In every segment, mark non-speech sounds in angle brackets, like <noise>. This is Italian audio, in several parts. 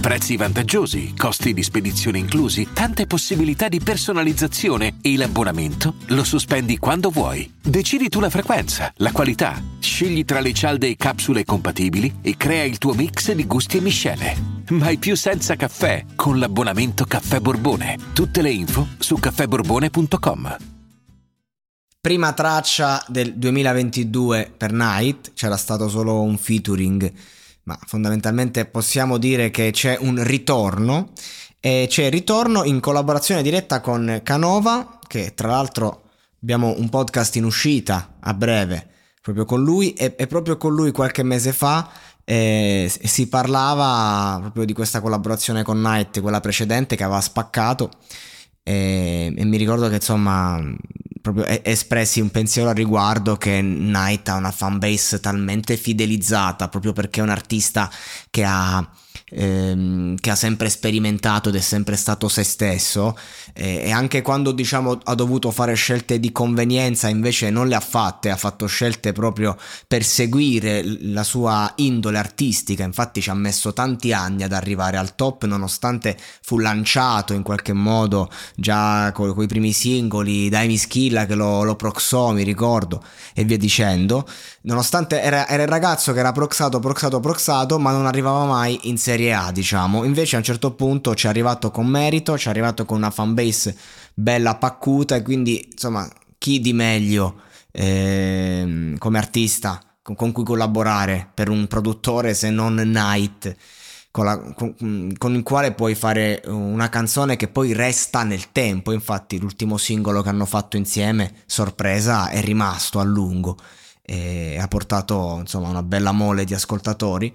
Prezzi vantaggiosi, costi di spedizione inclusi, tante possibilità di personalizzazione e l'abbonamento lo sospendi quando vuoi. Decidi tu la frequenza, la qualità, scegli tra le cialde e capsule compatibili e crea il tuo mix di gusti e miscele. Mai più senza caffè con l'abbonamento Caffè Borbone. Tutte le info su caffèborbone.com. Prima traccia del 2022 per Night, c'era stato solo un featuring, ma fondamentalmente possiamo dire che c'è un ritorno. E c'è il ritorno in collaborazione diretta con Canova, che tra l'altro abbiamo un podcast in uscita a breve proprio con lui e, e proprio con lui qualche mese fa eh, si parlava proprio di questa collaborazione con Night, quella precedente che aveva spaccato e, e mi ricordo che insomma proprio espressi un pensiero al riguardo che Knight ha una fanbase talmente fidelizzata proprio perché è un artista che ha ehm, che ha sempre sperimentato ed è sempre stato se stesso eh, e anche quando diciamo ha dovuto fare scelte di convenienza invece non le ha fatte, ha fatto scelte proprio per seguire la sua indole artistica, infatti ci ha messo tanti anni ad arrivare al top nonostante fu lanciato in qualche modo già con i primi singoli, Dai Mischilla che lo, lo proxò mi ricordo e via dicendo, nonostante era, era il ragazzo che era proxato, proxato, proxato ma non arrivava mai in serie Serie A, diciamo. Invece a un certo punto ci è arrivato con merito, ci è arrivato con una fanbase bella paccuta e quindi, insomma, chi di meglio eh, come artista con, cui collaborare per un produttore se non Night? Con, la, con, con, il quale puoi fare una canzone che poi resta nel tempo. Infatti, l'ultimo singolo che hanno fatto insieme, sorpresa, è rimasto a lungo e ha portato insomma una bella mole di ascoltatori.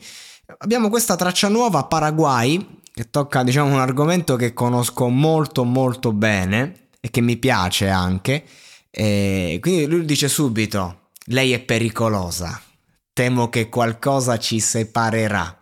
Abbiamo questa traccia nuova, Paraguay, che tocca diciamo un argomento che conosco molto molto bene e che mi piace anche. E quindi lui dice subito, lei è pericolosa, temo che qualcosa ci separerà.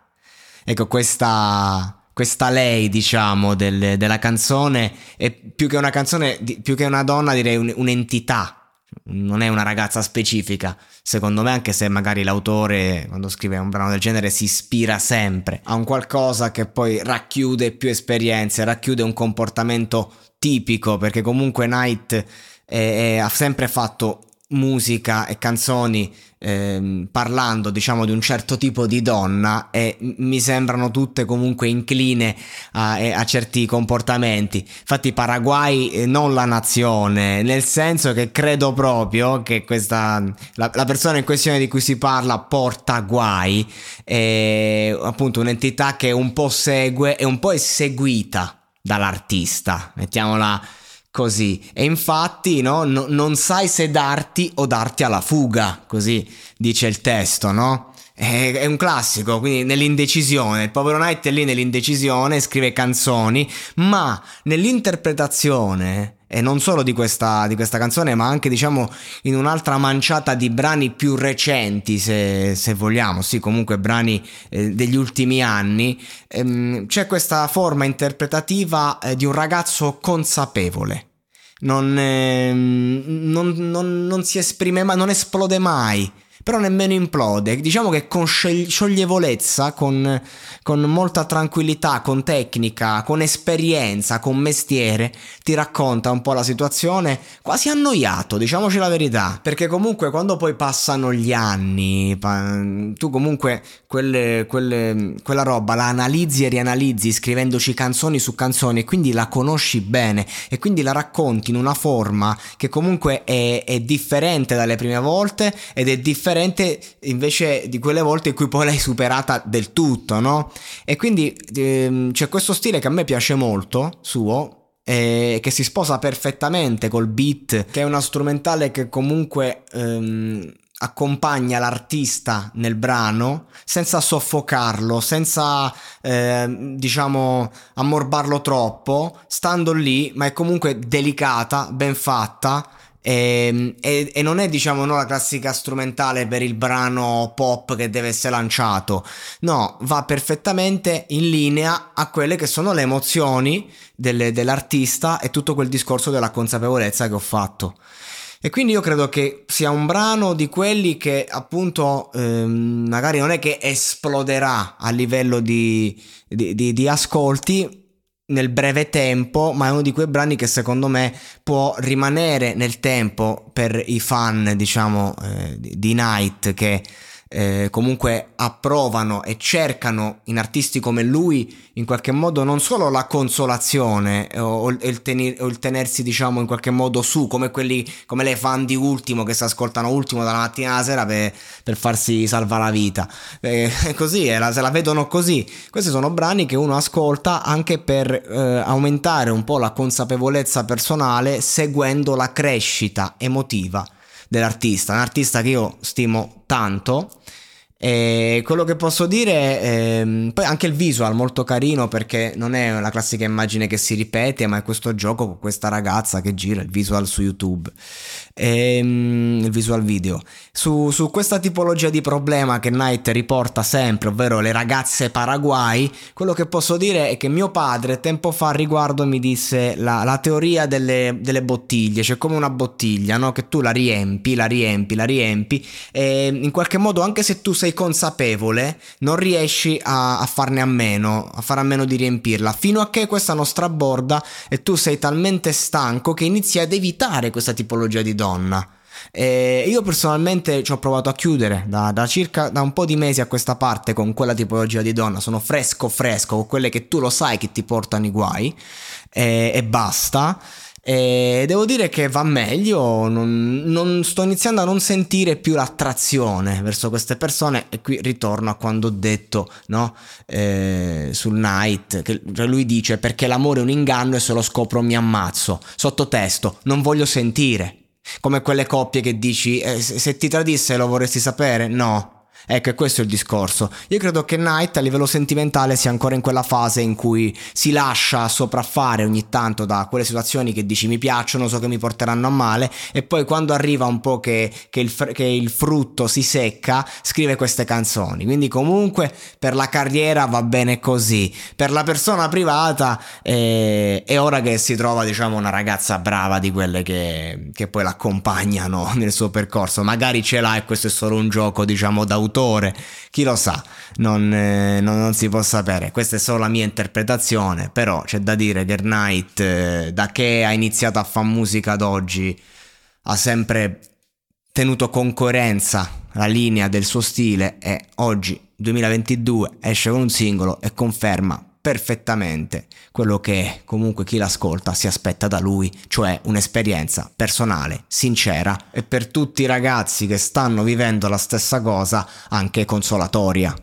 Ecco, questa, questa lei, diciamo, del, della canzone è più che una canzone, più che una donna, direi un, un'entità non è una ragazza specifica, secondo me, anche se magari l'autore, quando scrive un brano del genere, si ispira sempre a un qualcosa che poi racchiude più esperienze, racchiude un comportamento tipico, perché comunque Knight è, è, ha sempre fatto musica e canzoni ehm, parlando diciamo di un certo tipo di donna e mi sembrano tutte comunque incline a, a certi comportamenti. Infatti Paraguay eh, non la nazione nel senso che credo proprio che questa la, la persona in questione di cui si parla porta guai è appunto un'entità che un po' segue e un po' è seguita dall'artista mettiamola così. E infatti no, no, non sai se darti o darti alla fuga, così dice il testo, no? È, è un classico, quindi nell'indecisione. Il povero Knight è lì nell'indecisione, scrive canzoni, ma nell'interpretazione e non solo di questa, di questa, canzone, ma anche diciamo in un'altra manciata di brani più recenti, se, se vogliamo, sì, comunque brani eh, degli ultimi anni, ehm, c'è questa forma interpretativa eh, di un ragazzo consapevole. Non, eh, non, non, non si esprime mai, non esplode mai però nemmeno implode. Diciamo che con scioglievolezza, con, con molta tranquillità, con tecnica, con esperienza, con mestiere, ti racconta un po' la situazione quasi annoiato, diciamoci la verità. Perché comunque quando poi passano gli anni, tu comunque quelle, quelle, quella roba la analizzi e rianalizzi scrivendoci canzoni su canzoni e quindi la conosci bene e quindi la racconti in una forma che comunque è, è differente dalle prime volte ed è differente differente invece di quelle volte in cui poi l'hai superata del tutto, no? E quindi ehm, c'è questo stile che a me piace molto, suo, eh, che si sposa perfettamente col beat, che è una strumentale che comunque ehm, accompagna l'artista nel brano senza soffocarlo, senza eh, diciamo ammorbarlo troppo, stando lì, ma è comunque delicata, ben fatta E, ehm, e, e, non è diciamo no, la classica strumentale per il brano pop che deve essere lanciato, no, va perfettamente in linea a quelle che sono le emozioni delle, dell'artista e tutto quel discorso della consapevolezza che ho fatto. E quindi io credo che sia un brano di quelli che appunto ehm, magari non è che esploderà a livello di, di, di, di ascolti, nel breve tempo, ma è uno di quei brani che secondo me può rimanere nel tempo per i fan, diciamo, eh, di Night che eh, comunque approvano e cercano in artisti come lui in qualche modo non solo la consolazione o, o, il, tener, o il, tenersi diciamo in qualche modo su come quelli come le fan di Ultimo che si ascoltano Ultimo dalla mattina alla sera per, per farsi salvare la vita. Eh, <laughs> così è, se la vedono così. Questi sono brani che uno ascolta anche per eh, aumentare un po' la consapevolezza personale seguendo la crescita emotiva dell'artista, un artista che io stimo tanto. E quello che posso dire, ehm, poi anche il visual molto carino perché non è la classica immagine che si ripete, ma è questo gioco con questa ragazza che gira il visual su YouTube ehm, il visual video. Su, su, questa tipologia di problema che Knight riporta sempre, ovvero le ragazze paraguay, quello che posso dire è che mio padre tempo fa riguardo mi disse la, la teoria delle, delle, bottiglie, cioè come una bottiglia, no? che tu la riempi, la riempi, la riempi e in qualche modo anche se tu sei consapevole non riesci a, a farne a meno, a fare a meno di riempirla, fino a che questa non straborda e tu sei talmente stanco che inizi ad evitare questa tipologia di donna. E io personalmente ci ho provato a chiudere da, da, circa da un po' di mesi a questa parte con quella tipologia di donna. Sono fresco fresco con quelle che tu lo sai che ti portano i guai e, e basta. E devo dire che va meglio, non, non, sto iniziando a non sentire più l'attrazione verso queste persone e qui ritorno a quando ho detto no? eh, sul night, che cioè lui dice perché l'amore è un inganno e se lo scopro mi ammazzo, sottotesto, non voglio sentire, come quelle coppie che dici, eh, se ti tradisse lo vorresti sapere? No, Ecco, e questo è il discorso. Io credo che Knight a livello sentimentale sia ancora in quella fase in cui si lascia sopraffare ogni tanto da quelle situazioni che dici mi piacciono, so che mi porteranno a male, e poi quando arriva un po' che, che, il, che il, frutto si secca, scrive queste canzoni. Quindi comunque per la carriera va bene così. Per la persona privata eh, è ora che si trova, diciamo, una ragazza brava di quelle che, che poi l'accompagnano <laughs> nel suo percorso. Magari ce l'ha e questo è solo un gioco, diciamo, d'autore autore, chi lo sa, non, eh, non, non, si può sapere. Questa è solo la mia interpretazione, però c'è da dire che Knight, eh, da che ha iniziato a fare musica ad oggi, ha sempre tenuto concorrenza la linea del suo stile e oggi 2022 esce con un singolo e conferma perfettamente quello che comunque chi l'ascolta si aspetta da lui, cioè un'esperienza personale, sincera e per tutti i ragazzi che stanno vivendo la stessa cosa anche consolatoria.